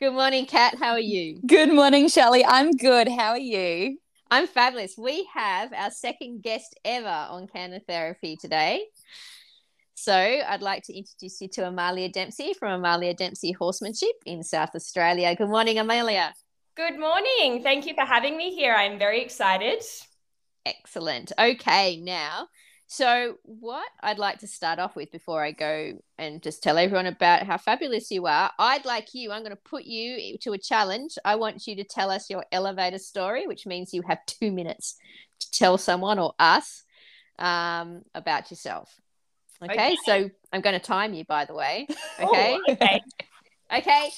Good morning, Kat. How are you? Good morning, Shelley. I'm good. How are you? I'm fabulous. We have our second guest ever on Canna Therapy today. So I'd like to introduce you to Amalia Dempsey from Amalia Dempsey Horsemanship in South Australia. Good morning, Amalia. Good morning. Thank you for having me here. I'm very excited. Excellent. Okay, now so, what I'd like to start off with before I go and just tell everyone about how fabulous you are, I'd like you, I'm going to put you to a challenge. I want you to tell us your elevator story, which means you have two minutes to tell someone or us um, about yourself. Okay? okay, so I'm going to time you, by the way. Okay. Ooh, okay. okay,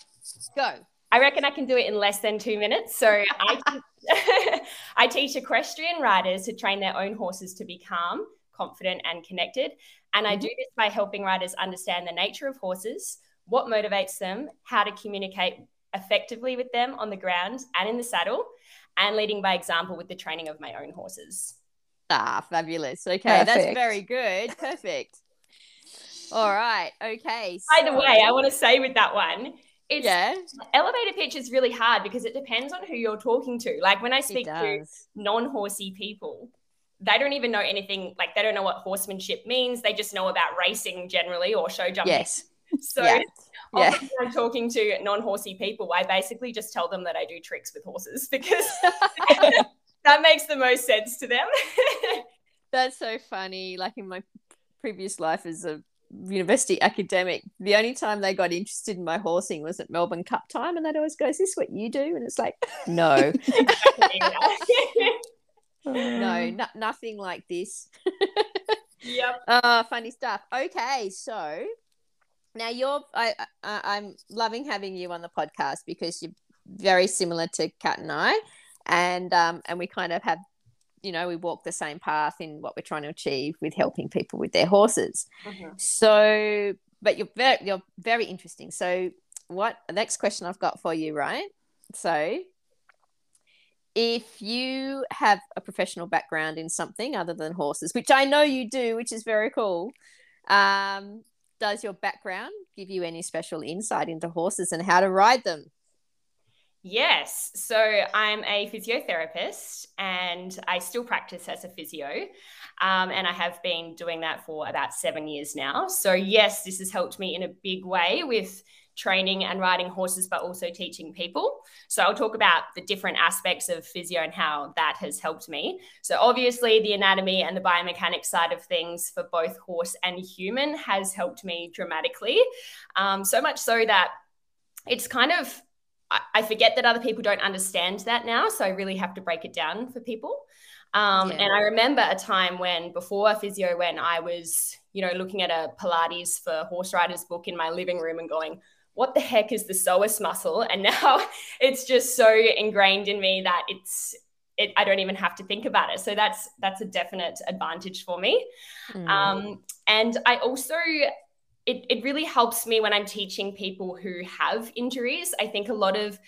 go. I reckon I can do it in less than two minutes. So I, I teach equestrian riders to train their own horses to be calm confident, and connected. And I do mm-hmm. this by helping riders understand the nature of horses, what motivates them, how to communicate effectively with them on the ground and in the saddle, and leading by example with the training of my own horses. Ah, fabulous. Okay, Perfect. that's very good. Perfect. All right. Okay. So... By the way, I want to say with that one, it's yeah. elevator pitch is really hard because it depends on who you're talking to. Like when I speak to non-horsey people, they don't even know anything like they don't know what horsemanship means. They just know about racing generally or show jumping. Yes. So yeah. yeah. I'm talking to non-horsey people I basically just tell them that I do tricks with horses because that makes the most sense to them. That's so funny. Like in my previous life as a university academic the only time they got interested in my horsing was at melbourne cup time and they'd always go is this what you do? And it's like no no, no, nothing like this. yep. Uh, funny stuff. Okay, so now you're I, I I'm loving having you on the podcast because you're very similar to Kat and I, and um and we kind of have you know we walk the same path in what we're trying to achieve with helping people with their horses. Mm-hmm. So, but you're very you're very interesting. So, what the next question I've got for you, right? So, if you have a professional background in something other than horses, which I know you do, which is very cool, um, does your background give you any special insight into horses and how to ride them? Yes. So I'm a physiotherapist and I still practice as a physio. Um, and I have been doing that for about seven years now. So, yes, this has helped me in a big way with training and riding horses, but also teaching people. So I'll talk about the different aspects of physio and how that has helped me. So obviously, the anatomy and the biomechanics side of things for both horse and human has helped me dramatically. Um, so much so that it's kind of I forget that other people don't understand that now. So I really have to break it down for people. Um, yeah. And I remember a time when, before physio, when I was, you know, looking at a Pilates for horse riders book in my living room and going, what the heck is the psoas muscle? And now it's just so ingrained in me that it's it, I don't even have to think about it. So that's that's a definite advantage for me. Mm. Um, and I also it, it really helps me when I'm teaching people who have injuries. I think a lot of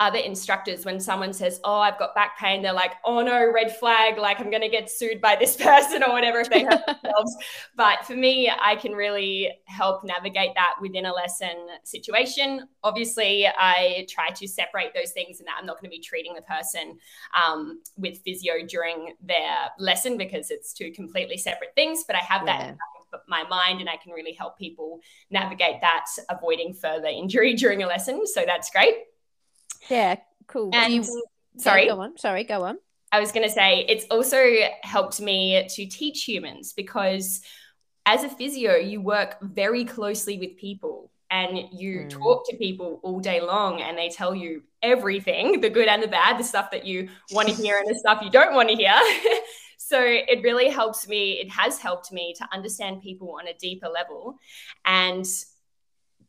other instructors when someone says oh i've got back pain they're like oh no red flag like i'm going to get sued by this person or whatever if they hurt themselves but for me i can really help navigate that within a lesson situation obviously i try to separate those things and that i'm not going to be treating the person um, with physio during their lesson because it's two completely separate things but i have that yeah my mind and I can really help people navigate that, avoiding further injury during a lesson. So that's great. Yeah, cool. And you, sorry, go on. Sorry, go on. I was going to say it's also helped me to teach humans because as a physio, you work very closely with people and you mm. talk to people all day long and they tell you everything the good and the bad, the stuff that you want to hear and the stuff you don't want to hear. so it really helps me, it has helped me to understand people on a deeper level. And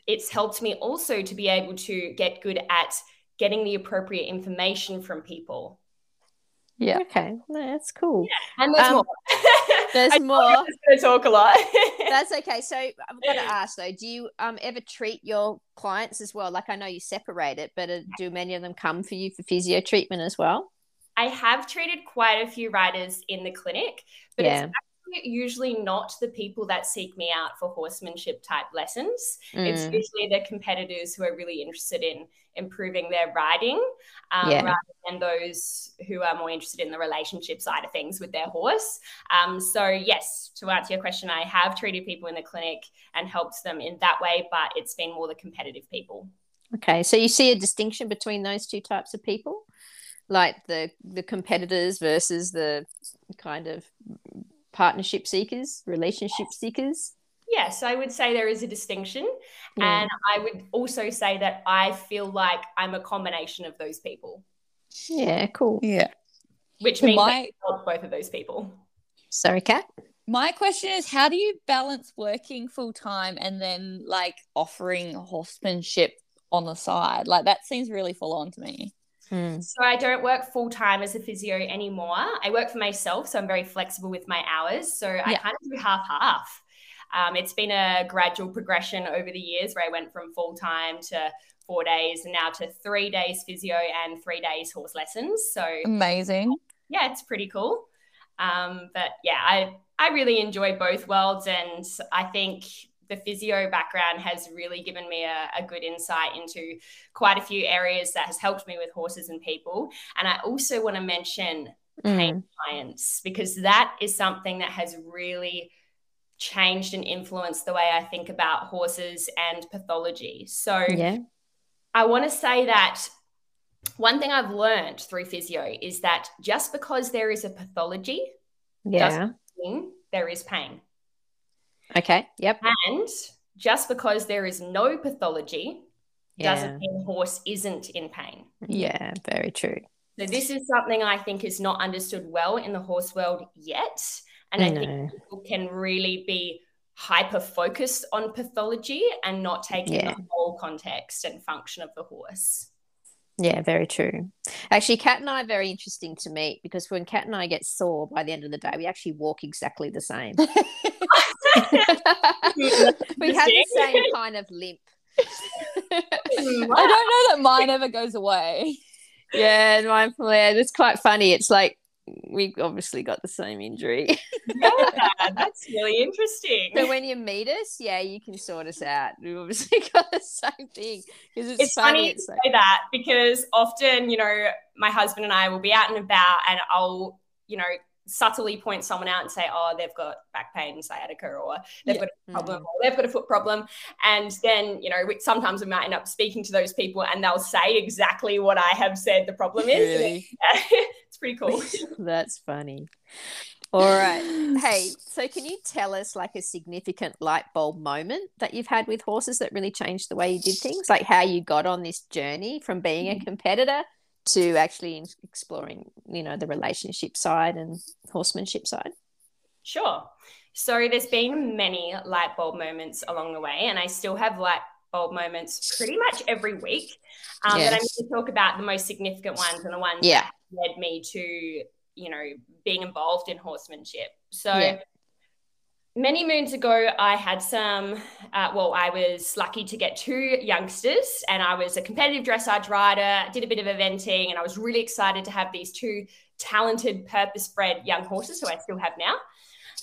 it's helped me also to be able to get good at getting the appropriate information from people. Yeah. Okay. that's cool. Yeah. And there's um, more. there's more. I'm going to talk a lot. that's okay. So I've got to ask though, do you um ever treat your clients as well? Like I know you separate it, but uh, do many of them come for you for physio treatment as well? I have treated quite a few riders in the clinic, but yeah. it's usually not the people that seek me out for horsemanship type lessons. Mm. It's usually the competitors who are really interested in improving their riding um, Yeah. rather than those who are more interested in the relationship side of things with their horse. Um, so, yes, to answer your question, I have treated people in the clinic and helped them in that way, but it's been more the competitive people. Okay, so you see a distinction between those two types of people, like the the competitors versus the kind of partnership seekers, relationship seekers. Yes, I would say there is a distinction. Yeah. And I would also say that I feel like I'm a combination of those people, Yeah, cool. Yeah. which means My- I help both of those people. Sorry, Kat. My question is how do you balance working full time and then like offering horsemanship on the side? Like that seems really full on to me. Mm. So I don't work full time as a physio anymore. I work for myself, so I'm very flexible with my hours. So I Yeah. kind of do half half. Um, it's been a gradual progression over the years where I went from full time to four days and now to three days physio and three days horse lessons. So Amazing. yeah, it's pretty cool. Um, but yeah, I I really enjoy both worlds, and I think the physio background has really given me a, a good insight into quite a few areas that has helped me with horses and people. And I also want to mention pain Mm. science because that is something that has really changed and influenced the way I think about horses and pathology. So Yeah. I want to say that one thing I've learned through physio is that just because there is a pathology, Yeah. mean there is pain. Okay. Yep. And just because there is no pathology Yeah. doesn't mean the horse isn't in pain. Yeah. Very true. So this is something I think is not understood well in the horse world yet. And I think people can really be hyper focused on pathology and not taking Yeah. the whole context and function of the horse. Yeah, very true. Actually, Kat and I are very interesting to meet because when Kat and I get sore by the end of the day, we actually walk exactly the same. we have the same kind of limp. I don't know that mine ever goes away. yeah, and mine, yeah, it's quite funny. It's like we obviously got the same injury. yeah, that's really interesting. so when you meet us, yeah, you can sort us out. We've obviously got the same thing because it's, it's funny. funny It's to like, say that because often, you know, my husband and I will be out and about and I'll, you know, subtly point someone out and say, oh, they've got back pain, sciatica, or they've Yeah. got a problem, Mm. or they've got a foot problem. And then, you know, we, sometimes we might end up speaking to those people and they'll say exactly what I have said the problem is. really, it's pretty cool. that's funny. All right. Hey, so can you tell us like a significant light bulb moment that you've had with horses that really changed the way you did things? Like how you got on this journey from being a competitor to actually exploring, you know, the relationship side and horsemanship side? Sure. So there's been many light bulb moments along the way, and I still have light bulb moments pretty much every week. Um, But I'm going to talk about the most significant ones and the ones Yeah. that led me to, you know, being involved in horsemanship. So Yeah. Many moons ago, I had some, uh, well, I was lucky to get two youngsters, and I was a competitive dressage rider, did a bit of eventing, and I was really excited to have these two talented, purpose bred young horses who I still have now.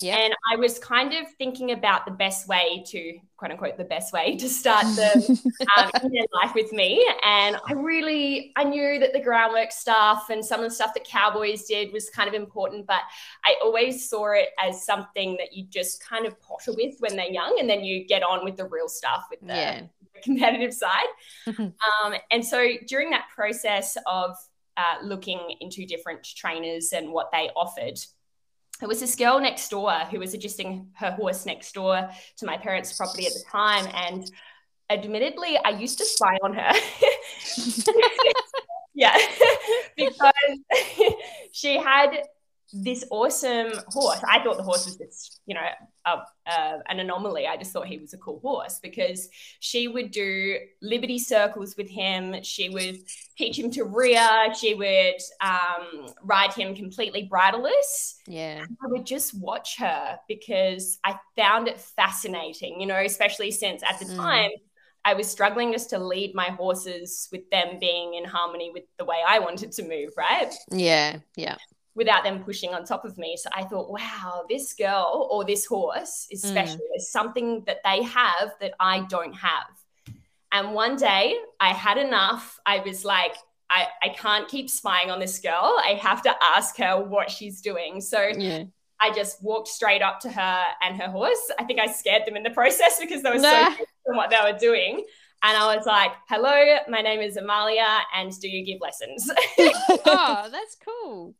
Yeah. And I was kind of thinking about the best way to, quote unquote, the best way to start the um, in their life with me. And I really, I knew that the groundwork stuff and some of the stuff that cowboys did was kind of important, but I always saw it as something that you just kind of potter with when they're young, and then you get on with the real stuff with the, Yeah. the competitive side. Um, and so during that process of uh, looking into different trainers and what they offered. There was this girl next door who was adjusting her horse next door to my parents' property at the time. And admittedly, I used to spy on her. yeah, because she had this awesome horse. I thought the horse was just, you know, a, uh, an anomaly. I just thought he was a cool horse because she would do liberty circles with him. She would teach him to rear. She would um, ride him completely bridleless. Yeah. I would just watch her because I found it fascinating, you know, especially since at the Mm. time I was struggling just to lead my horses with them being in harmony with the way I wanted to move, right? Yeah. Yeah. Without them pushing on top of me. So I thought, wow, this girl or this horse is Mm. special. There's something that they have that I don't have. And one day I had enough. I was like, I, I can't keep spying on this girl. I have to ask her what she's doing. So Yeah. I just walked straight up to her and her horse. I think I scared them in the process because they were Nah. so on what they were doing. And I was like, hello, my name is Amalia, and do you give lessons? oh, that's cool.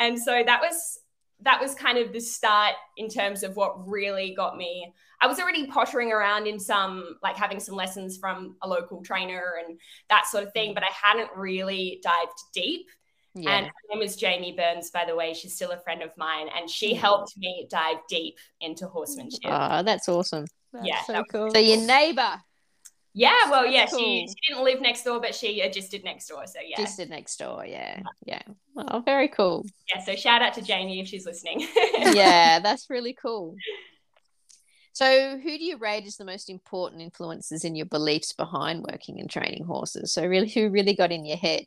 And so that was that was kind of the start in terms of what really got me i was already pottering around in some like having some lessons from a local trainer and that sort of thing but i hadn't really dived deep Yeah. and her name is jamie burns by the way she's still a friend of mine and she helped me dive deep into horsemanship oh, that's awesome. Yeah, so that cool. So your neighbor yeah well yeah That's she, she didn't live next door but she uh, adjusted next door so yeah just did next door. Yeah. Yeah. Oh, very cool. yeah so shout out to jamie if she's listening yeah, that's really cool. So, who do you rate as the most important influences in your beliefs behind working and training horses? So, really, who really got in your head?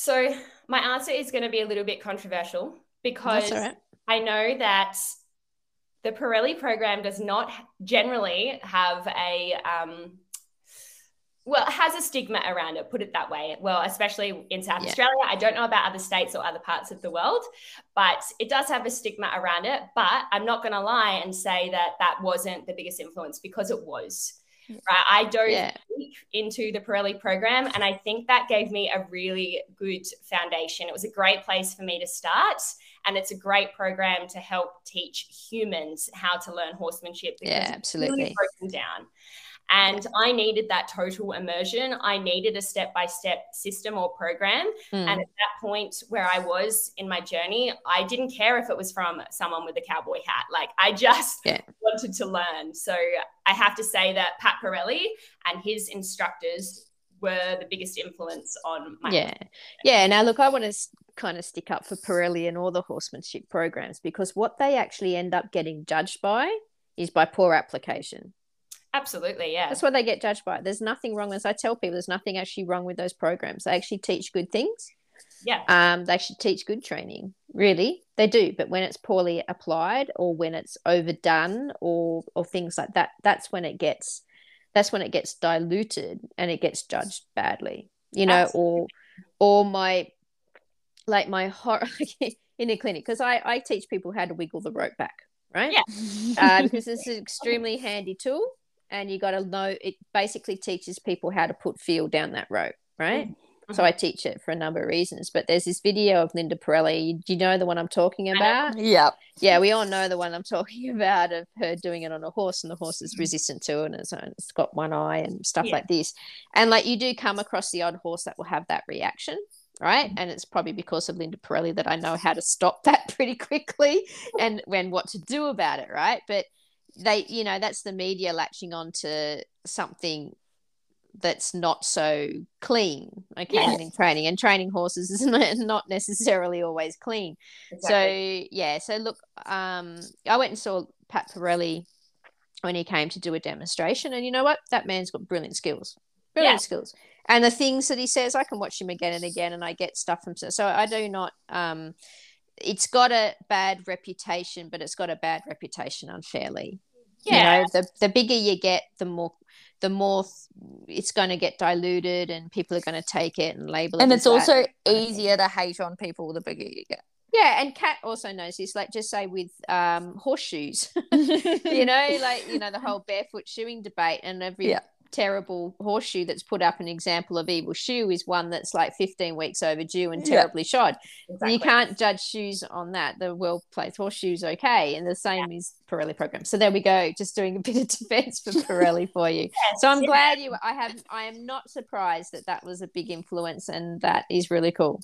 So my answer is going to be a little bit controversial because right. I know that the Parelli program does not generally have a um, well, it has a stigma around it, put it that way. Well, especially in South Yeah. Australia. I don't know about other states or other parts of the world, but it does have a stigma around it. But I'm not going to lie and say that that wasn't the biggest influence because it was. Right. I dove Yeah. into the Parelli program, and I think that gave me a really good foundation. It was a great place for me to start, and it's a great program to help teach humans how to learn horsemanship. because Yeah, it's really absolutely. broken down. And I needed that total immersion. I needed a step by step system or program. Mm. And at that point where I was in my journey, I didn't care if it was from someone with a cowboy hat. Like I just Yeah. wanted to learn. So I have to say that Pat Parelli and his instructors were the biggest influence on my yeah. yeah now look i want to kind of stick up for parelli and all the horsemanship programs because what they actually end up getting judged by is by poor application. Absolutely yeah. that's what they get judged by. There's nothing wrong as i tell people there's nothing actually wrong with those programs. They actually teach good things. Yeah. um they should teach good training really. They do but when it's poorly applied or when it's overdone or or things like that that's when it gets that's when it gets diluted and it gets judged badly you know or or my like my horror in a clinic because I, I teach people how to wiggle the rope back right? Yeah. uh, because it's an extremely handy tool and you got to know it basically teaches people how to put feel down that rope right so i teach it for a number of reasons but there's this video of linda parelli. Do you know the one i'm talking about? Yep. yeah. We all know the one i'm talking about of her doing it on a horse and the horse is resistant to it and it's, it's got one eye and stuff Yeah. like this. And like you do come across the odd horse that will have that reaction right? Mm-hmm. And it's probably because of linda parelli that i know how to stop that pretty quickly and when what to do about it right? But they you know that's the media latching on to something that's not so clean okay Yeah. in training and training horses is not not necessarily always clean Exactly. so yeah, so look, um, I went and saw Pat Parelli when he came to do a demonstration, and you know what? That man's got brilliant skills, brilliant Yeah. skills, and the things that he says, I can watch him again and again, and I get stuff from. So I do not. Um, it's got a bad reputation, but it's got a bad reputation unfairly. Yeah. You know, the the bigger you get, the more the more it's going to get diluted, and people are going to take it and label it. And it's also easier to hate on people the bigger you get. Yeah, and Kat also knows this. Like, just say with um, horseshoes, you know, like you know the whole barefoot shoeing debate, and every Yeah. Terrible horseshoe that's put up an example of evil shoe is one that's like 15 weeks overdue and Yeah. terribly shod. exactly. You can't judge shoes on that. The well placed horseshoes okay, and the same is Parelli program. So there we go. Just doing a bit of defense for Parelli for you. Yes, So I'm yeah. glad you. I have. I am not surprised that that was a big influence, and that is really cool.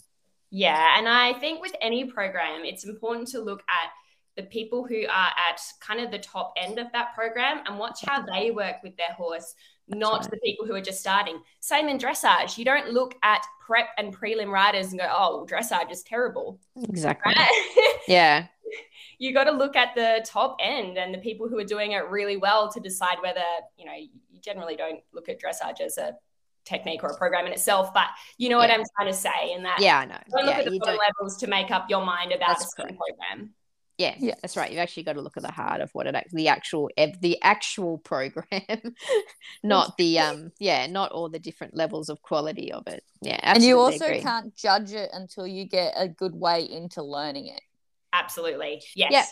Yeah, and I think with any program, it's important to look at the people who are at kind of the top end of that program and watch how they work with their horse, not right. the people who are just starting. Same in dressage. You don't look at prep and prelim riders and go, oh, dressage is terrible. Exactly. Right? Yeah. you got to look at the top end and the people who are doing it really well to decide whether, you know, you generally don't look at dressage as a technique or a program in itself, but you know what I'm trying to say. In that, Yeah, I know. don't look Yeah, at the bottom levels to make up your mind about That's a program. Yeah, Yeah. that's right. You've actually got to look at the heart of what it act- the actual the actual program, not the um yeah, not all the different levels of quality of it. Yeah, and you also agree. can't judge it until you get a good way into learning it. Absolutely, yes. Yeah,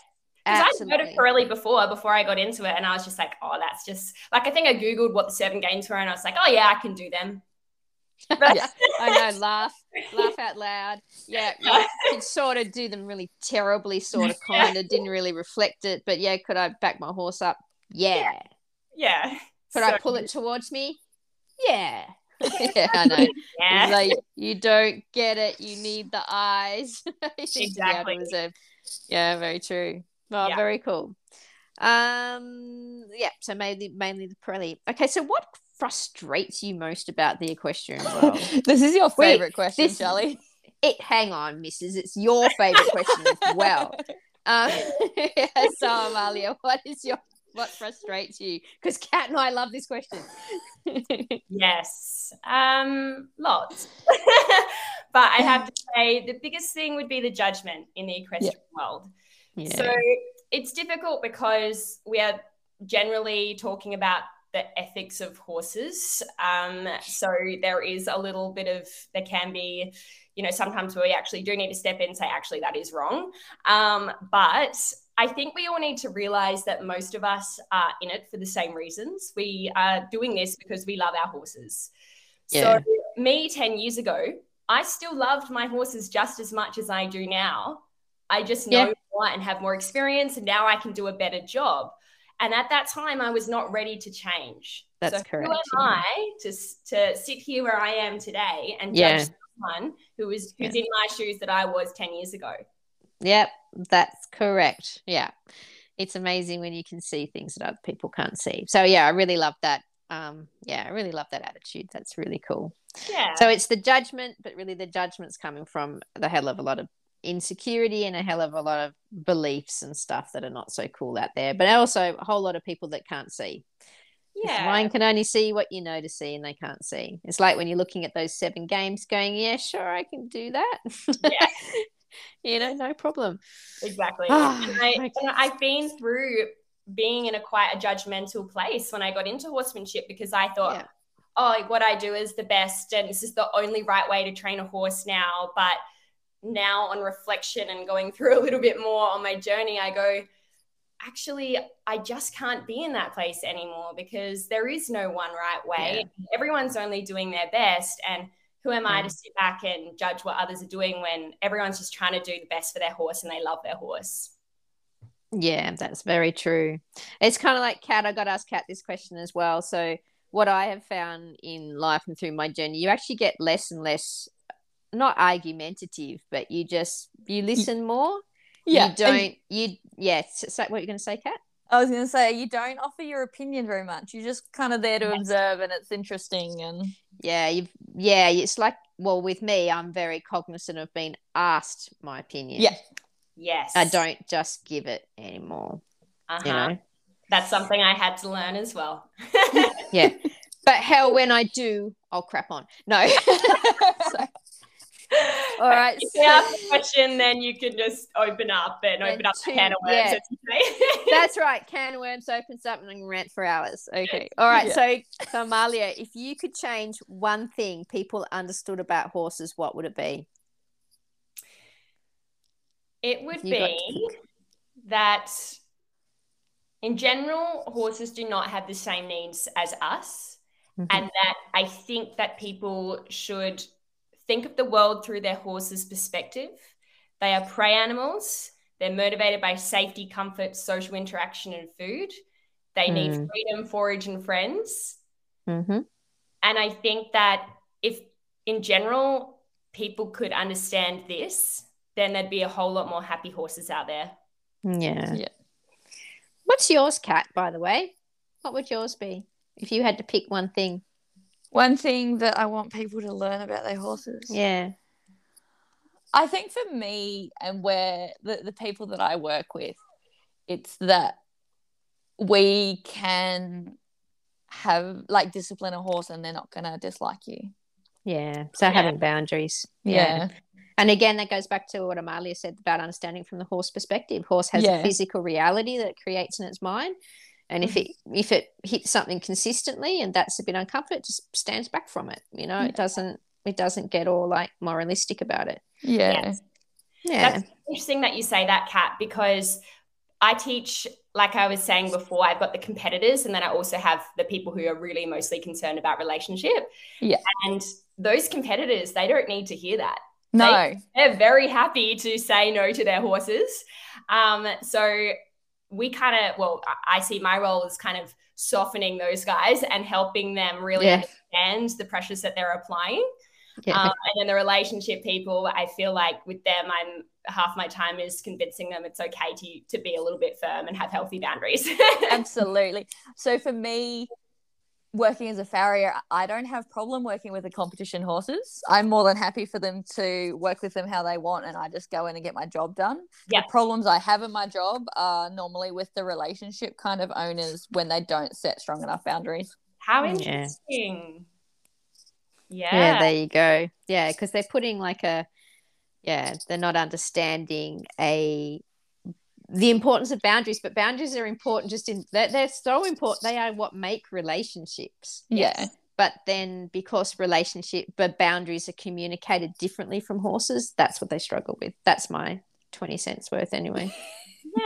Because I absolutely. heard of Parelli before, before I got into it, and I was just like, oh, that's just like I think I googled what the seven games were, and I was like, oh yeah, I can do them. Yeah. I know, laugh, laugh out loud. Yeah, could sort of do them really terribly, sort of, kind of, didn't really reflect it. But yeah, could I back my horse up? Yeah. yeah. Could I So, pull it towards me? Yeah. yeah, I know. Yeah. Like you don't get it. You need the eyes. You need to be able to Exactly. Yeah, very true. Well, Yeah. very cool. Um, yeah. So mainly, mainly the Parelli. Okay. So what frustrates you most about the equestrian world? this is your Wait, favorite question, this- Charlie. it. Hang on, Mrs. It's your favorite question as well. Um, so Amalia, what is your what frustrates you? Because Kat and I love this question. Yes, um, lots. but I have to say, the biggest thing would be the judgment in the equestrian world. yeah. So it's difficult because we are generally talking about the ethics of horses. Um, so there is a little bit of, there can be, you know, sometimes where we actually do need to step in and say, actually, that is wrong. Um, but I think we all need to realize that most of us are in it for the same reasons. We are doing this because we love our horses. Yeah. So, me 10 years ago, I still loved my horses just as much as I do now. I just know Yeah. more and have more experience, and now I can do a better job. And at that time, I was not ready to change. That's so correct, Who am yeah. I to, to sit here where I am today and Yeah. judge someone who is who's in my shoes that I was 10 years ago? Yep, that's correct. Yeah. It's amazing when you can see things that other people can't see. So yeah, I really love that. Um, yeah, I really love that attitude. That's really cool. Yeah. So it's the judgment, but really the judgment's coming from the hell of a lot of insecurity and a hell of a lot of beliefs and stuff that are not so cool out there. But also a whole lot of people that can't see. yeah. Mine can only see what you know to see, and they can't see. It's like when you're looking at those seven games, going, "Yeah, sure, I can do that." Yeah. you know, no problem. Exactly. Ah, and I, okay. and I've been through being in a quite a judgmental place when I got into horsemanship because I thought, Yeah. oh, what I do is the best and this is the only right way to train a horse now. But now, on reflection and going through a little bit more on my journey, I go, actually, I just can't be in that place anymore because there is no one right way. Everyone's only doing their best. And who am I to mm. sit back and judge what others are doing when everyone's just trying to do the best for their horse and they love their horse? Yeah, that's very true. It's kind of like Kat. I got to ask Kat this question as well. So, what I have found in life and through my journey, you actually get less and less, not argumentative, but you just you listen more. Yeah. you don't. You yeah. So, so what you're going to say, Kat? I was going to say, you don't offer your opinion very much. You're just kind of there to Yes. observe and it's interesting. And Yeah, you've yeah. It's like well, with me, I'm very cognizant of being asked my opinion. Yeah. Yes. I don't just give it anymore. Uh-huh. You know. That's something I had to learn as well. Yeah. But hell, when I do, I'll crap on. No. So- all right. If you ask a question, then you can just open up and Then open up two- the can of worms. yeah. as you say. That's right. Can of worms opens up and I can rant for hours. Okay. All right. Yeah. So, so Amalia, if you could change one thing people understood about horses, what would it be? It would You got to be that in general, horses do not have the same needs as us. Mhm. And that I think that people should think of the world through their horse's perspective. They are prey animals. They're motivated by safety, comfort, social interaction, and food. They need Mm. freedom, forage, and friends. Mm-hmm. And I think that if, in general, people could understand this, then there'd be a whole lot more happy horses out there. Yeah. Yeah. What's yours, Kat, by the way? What would yours be if you had to pick one thing? One thing that I want people to learn about their horses. Yeah. I think for me and where the, the people that I work with, it's that we can have like discipline a horse and they're not gonna dislike you. Yeah. So Yeah. having boundaries. Yeah. And again, that goes back to what Amalia said about understanding from the horse perspective. Horse has Yeah. a physical reality that it creates in its mind. And if it if it hits something consistently and that's a bit uncomfortable, it just stands back from it. You know, Yeah. it doesn't it doesn't get all like moralistic about it. Yeah. Yes. Yeah. That's interesting that you say that, Kat, because I teach, like I was saying before, I've got the competitors, and then I also have the people who are really mostly concerned about relationship. Yeah. And those competitors, they don't need to hear that. No. They're very happy to say no to their horses. Um, so we kind of, well, I I see my role as kind of softening those guys and helping them really Yeah. understand the pressures that they're applying. yeah. Um, and then the relationship people, I feel like with them, I'm half my time is convincing them it's okay to to be a little bit firm and have healthy boundaries. Absolutely. So for me, working as a farrier, I don't have problem working with the competition horses. I'm more than happy for them to work with them how they want, and I just go in and get my job done. Yeah. The problems I have in my job are normally with the relationship kind of owners when they don't set strong enough boundaries. How Yeah. interesting. Yeah. yeah there you go yeah because they're putting like a yeah they're not understanding a the importance of boundaries but boundaries are important just in they're, they're so important they are what make relationships Yeah. but then because relationship but boundaries are communicated differently from horses that's what they struggle with that's my 20 cents worth anyway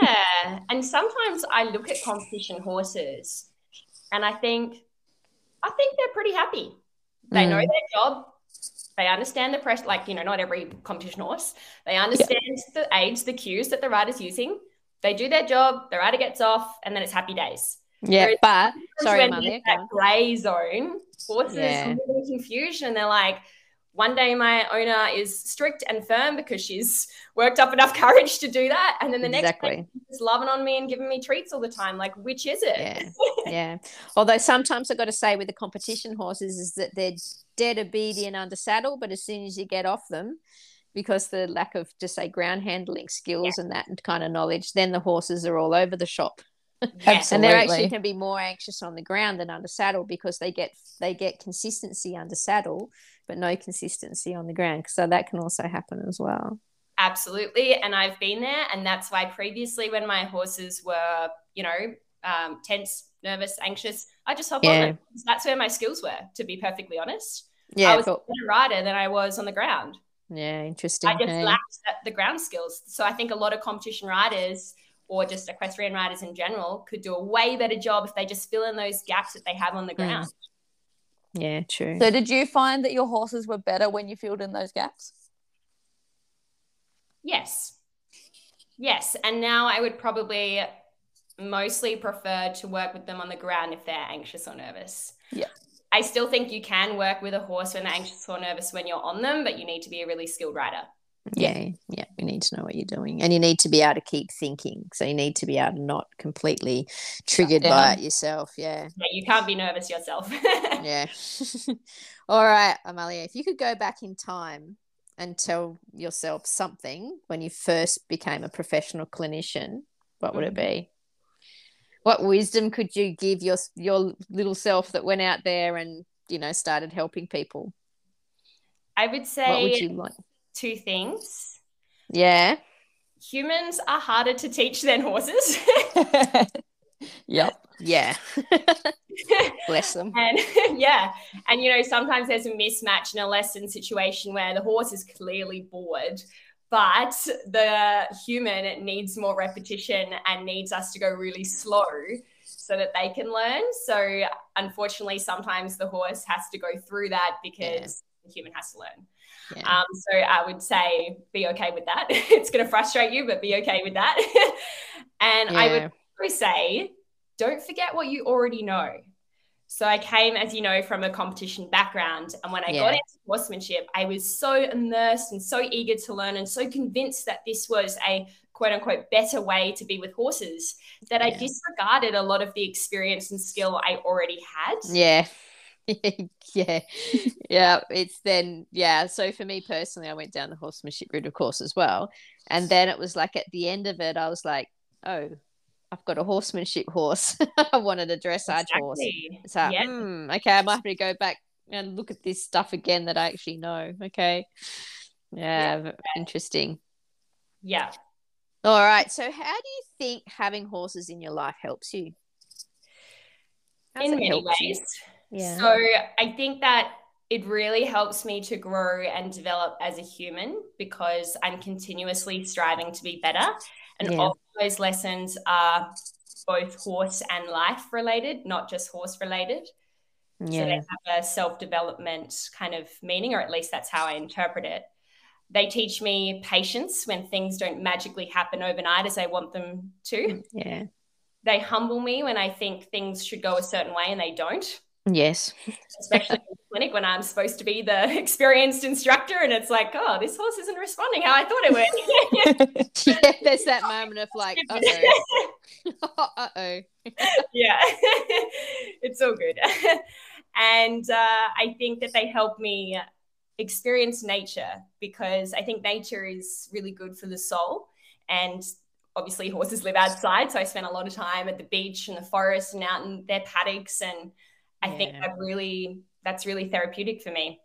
Yeah. And sometimes I look at competition horses and I think, I think they're pretty happy. They know Mm. their job. They understand the press, like, you know, not every competition horse. They understand the aids, the cues that the rider's using. They do their job, the rider gets off, and then it's happy days. yeah Whereas but sorry Amalia, that grey zone, horses Yeah. can be confused and they're like, one day my owner is strict and firm because she's worked up enough courage to do that. And then the next day she's loving on me and giving me treats all the time. Like, which is it? Yeah. yeah. Although sometimes I've got to say with the competition horses is that they're dead obedient under saddle, but as soon as you get off them, because the lack of just say ground handling skills and that kind of knowledge, then the horses are all over the shop. Yes. And they actually can be more anxious on the ground than under saddle because they get they get consistency under saddle, but no consistency on the ground. So that can also happen as well. Absolutely. And I've been there. And that's why previously, when my horses were, you know, um, tense, nervous, anxious, I just hop on Yeah. them. That's where my skills were, to be perfectly honest. Yeah, I was a better rider than I was on the ground. Yeah, interesting. I just yeah. lacked that, the ground skills. So I think a lot of competition riders or just equestrian riders in general could do a way better job if they just fill in those gaps that they have on the Hmm. ground. yeah, true. So did you find that your horses were better when you filled in those gaps? Yes. Yes. And now I would probably mostly prefer to work with them on the ground if they're anxious or nervous. Yeah. I still think you can work with a horse when they're anxious or nervous when you're on them, but you need to be a really skilled rider. yeah yeah you need to know what you're doing. And you need to be able to keep thinking. So you need to be able to not completely triggered by it yourself yeah. Yeah, you can't be nervous yourself. yeah. All right amalia if you could go back in time and tell yourself something when you first became a professional clinician what would it mm. be what wisdom could you give your your little self that went out there and you know started helping people I would what say would you like two things. yeah Humans are harder to teach than horses. yep. yeah bless them And yeah, and you know, sometimes there's a mismatch in a lesson situation where the horse is clearly bored, but the human needs more repetition and needs us to go really slow so that they can learn. So, unfortunately, sometimes the horse has to go through that because the human has to learn. yeah. Um, so I would say be okay with that. it's going to frustrate you, but be okay with that. and I would say, don't forget what you already know. So I came, as you know, from a competition background. And when I Yeah. got into horsemanship, I was so immersed and so eager to learn and so convinced that this was a quote unquote better way to be with horses that I disregarded a lot of the experience and skill I already had. Yeah. yeah. Yeah. It's then, yeah. So for me personally, I went down the horsemanship route, of course, as well. And then it was like at the end of it, I was like, oh, I've got a horsemanship horse. I wanted a dressage horse. So Yeah. hmm, okay, I might have to go back and look at this stuff again that I actually know. Okay. Yeah, interesting. Yeah. All right. So, how do you think having horses in your life helps you? How's in many you? ways. Yeah. So I think that it really helps me to grow and develop as a human because I'm continuously striving to be better. And Yeah. all those lessons are both horse and life related, not just horse related. Yeah. So they have a self development kind of meaning, or at least that's how I interpret it. They teach me patience when things don't magically happen overnight as I want them to. Yeah. They humble me when I think things should go a certain way and they don't. Yes. especially in the clinic when I'm supposed to be the experienced instructor, and it's like, oh, this horse isn't responding how I thought it would. yeah. There's that moment of like, uh oh. uh oh. yeah, it's all good. and uh, I think that they help me experience nature because I think nature is really good for the soul. And obviously, horses live outside. So I spent a lot of time at the beach and the forest and out in their paddocks. And I think that really, that's really therapeutic for me.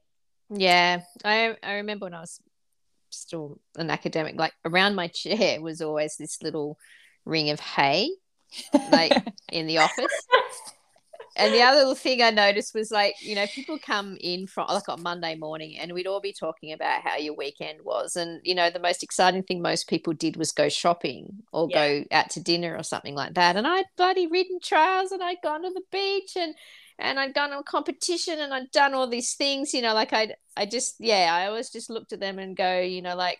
Yeah, I I remember when I was still an academic, like around my chair was always this little ring of hay, like in the office. And the other little thing I noticed was like, you know, people come in from like on Monday morning and we'd all be talking about how your weekend was. And, you know, the most exciting thing most people did was go shopping or Yeah. go out to dinner or something like that. And I'd bloody ridden trails and I'd gone to the beach and and I'd gone a competition and I'd done all these things, you know, like I I just yeah, I always just looked at them and go, you know, like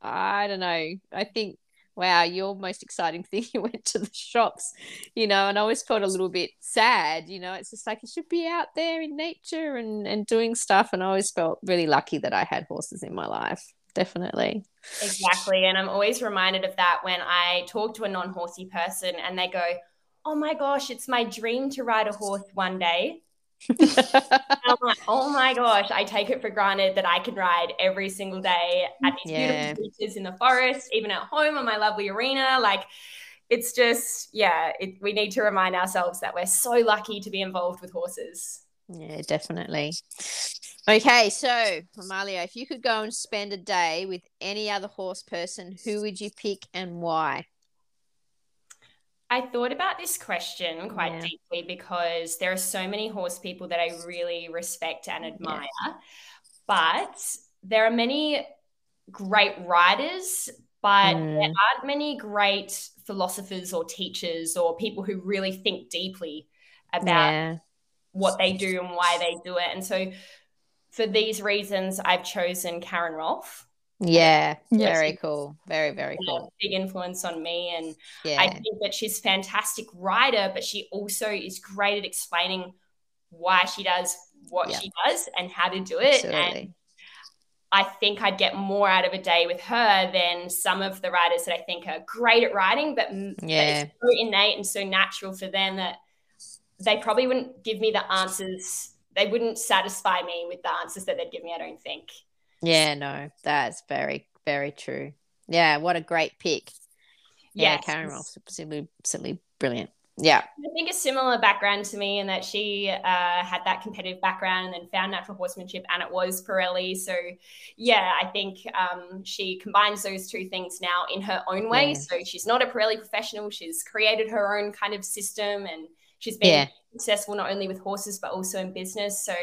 I don't know. I think wow, your most exciting thing you went to the shops, you know, and I always felt a little bit sad, you know. It's just like you should be out there in nature and and doing stuff and I always felt really lucky that I had horses in my life. Definitely. Exactly. And I'm always reminded of that when I talk to a non horsey person and they go, Oh my gosh, it's my dream to ride a horse one day. Like, oh my gosh, I take it for granted that I can ride every single day at these Yeah. beautiful beaches in the forest, even at home on my lovely arena. Like, it's just, yeah, it, we need to remind ourselves that we're so lucky to be involved with horses. Yeah, definitely. Okay, so Amalia, if you could go and spend a day with any other horse person, who would you pick and why? I thought about this question quite Yeah. deeply because there are so many horse people that I really respect and admire. But there are many great riders, but there Mm. aren't many great philosophers or teachers or people who really think deeply about Yeah, what they do and why they do it. And so for these reasons, I've chosen Karen Rohlf. Yeah, Yes. very cool. Very, very A cool. big influence on me and I think that she's a fantastic writer, but she also is great at explaining why she does what Yeah. she does and how to do it. And. I think I'd get more out of a day with her than some of the writers that I think are great at writing, but, Yeah. it's so innate and so natural for them that they probably wouldn't give me the answers. They wouldn't satisfy me with the answers that they'd give me, I don't think. Yeah, no, that's very, very true. Yeah, what a great pick. Yeah, Karen Rohlf's simply, simply brilliant. Yeah, I think a similar background to me in that she uh, had that competitive background and then found natural horsemanship, and it was Parelli. So, yeah, I think um, she combines those two things now in her own way. Yeah. So, she's not a Parelli professional, she's created her own kind of system, and she's been Yeah. successful not only with horses but also in business. So,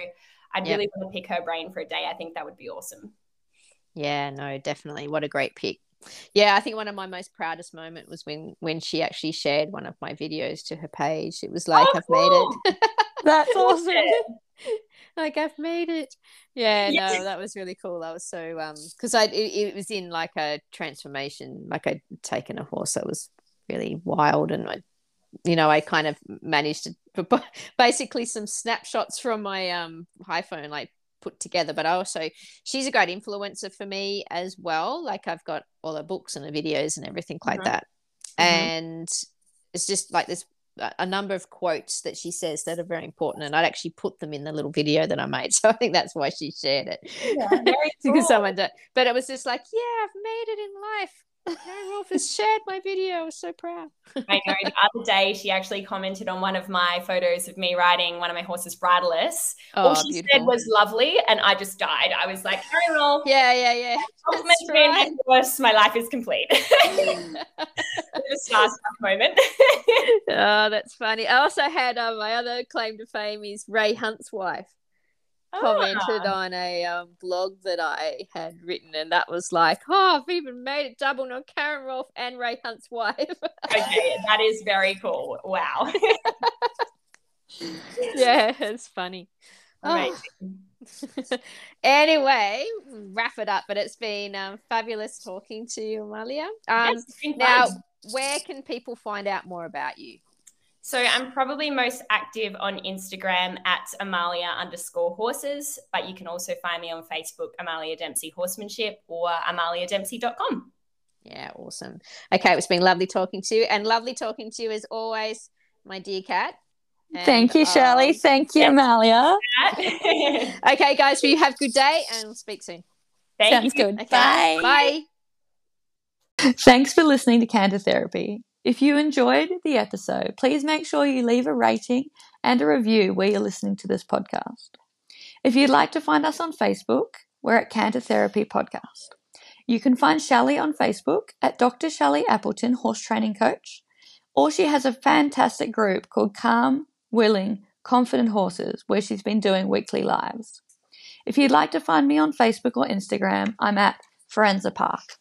I'd Yep. really want to pick her brain for a day. I think that would be awesome. yeah, no, definitely. What a great pick. Yeah, I think one of my most proudest moment was when when she actually shared one of my videos to her page. It was like Oh, I've made it. That's awesome. like I've made it. Yeah, Yes. no, that was really cool. That was so um because I it, it was in like a transformation, like I'd taken a horse that was really wild and I you know, I kind of managed to basically some snapshots from my um iPhone like put together but I also she's a great influencer for me as well like I've got all her books and her videos and everything like Mhm. that Mhm. and it's just like there's a number of quotes that she says that are very important and I'd actually put them in the little video that I made so I think that's why she shared it Yeah, very because cool. someone did but it was just like yeah I've made it in life Karen Rohlf has shared my video. I was so proud. I know the other day she actually commented on one of my photos of me riding one of my horses bridleless. Oh, All she beautiful. said was lovely, and I just died. I was like, Karen Rohlf, yeah, yeah, yeah. That's right. my horse, my life is complete. Just starstruck moment. oh, that's funny. I also had uh, my other claim to fame is Ray Hunt's wife commented Ah, on a um, blog that I had written, and that was like, "Oh, I've even made it double on Karen Rohlf and Ray Hunt's wife." okay, that is very cool. Wow. yeah, it's funny. Oh. Amazing. anyway, wrap it up. But it's been um, fabulous talking to you, Amalia. Um, Yes, now, where can people find out more about you? So I'm probably most active on Instagram at Amalia underscore horses, but you can also find me on Facebook, Amalia Dempsey Horsemanship or amaliadempsey.com. Yeah, awesome. Okay, it's been lovely talking to you, and lovely talking to you as always, my dear cat. And, Thank you, Shirley. um, Thank you, yes. Amalia. Okay, guys, you have a good day, and we'll speak soon. Sounds you. good. Okay, Bye. Bye. Thanks for listening to Canter Therapy. If you enjoyed the episode, please make sure you leave a rating and a review where you're listening to this podcast. If you'd like to find us on Facebook, we're at Canter Therapy Podcast. You can find Shelly on Facebook at Dr. Shelly Appleton Horse Training Coach, or she has a fantastic group called Calm, Willing, Confident Horses where she's been doing weekly lives. If you'd like to find me on Facebook or Instagram, I'm at Forenza Park.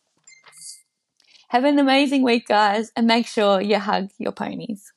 Have an amazing week, guys, and make sure you hug your ponies.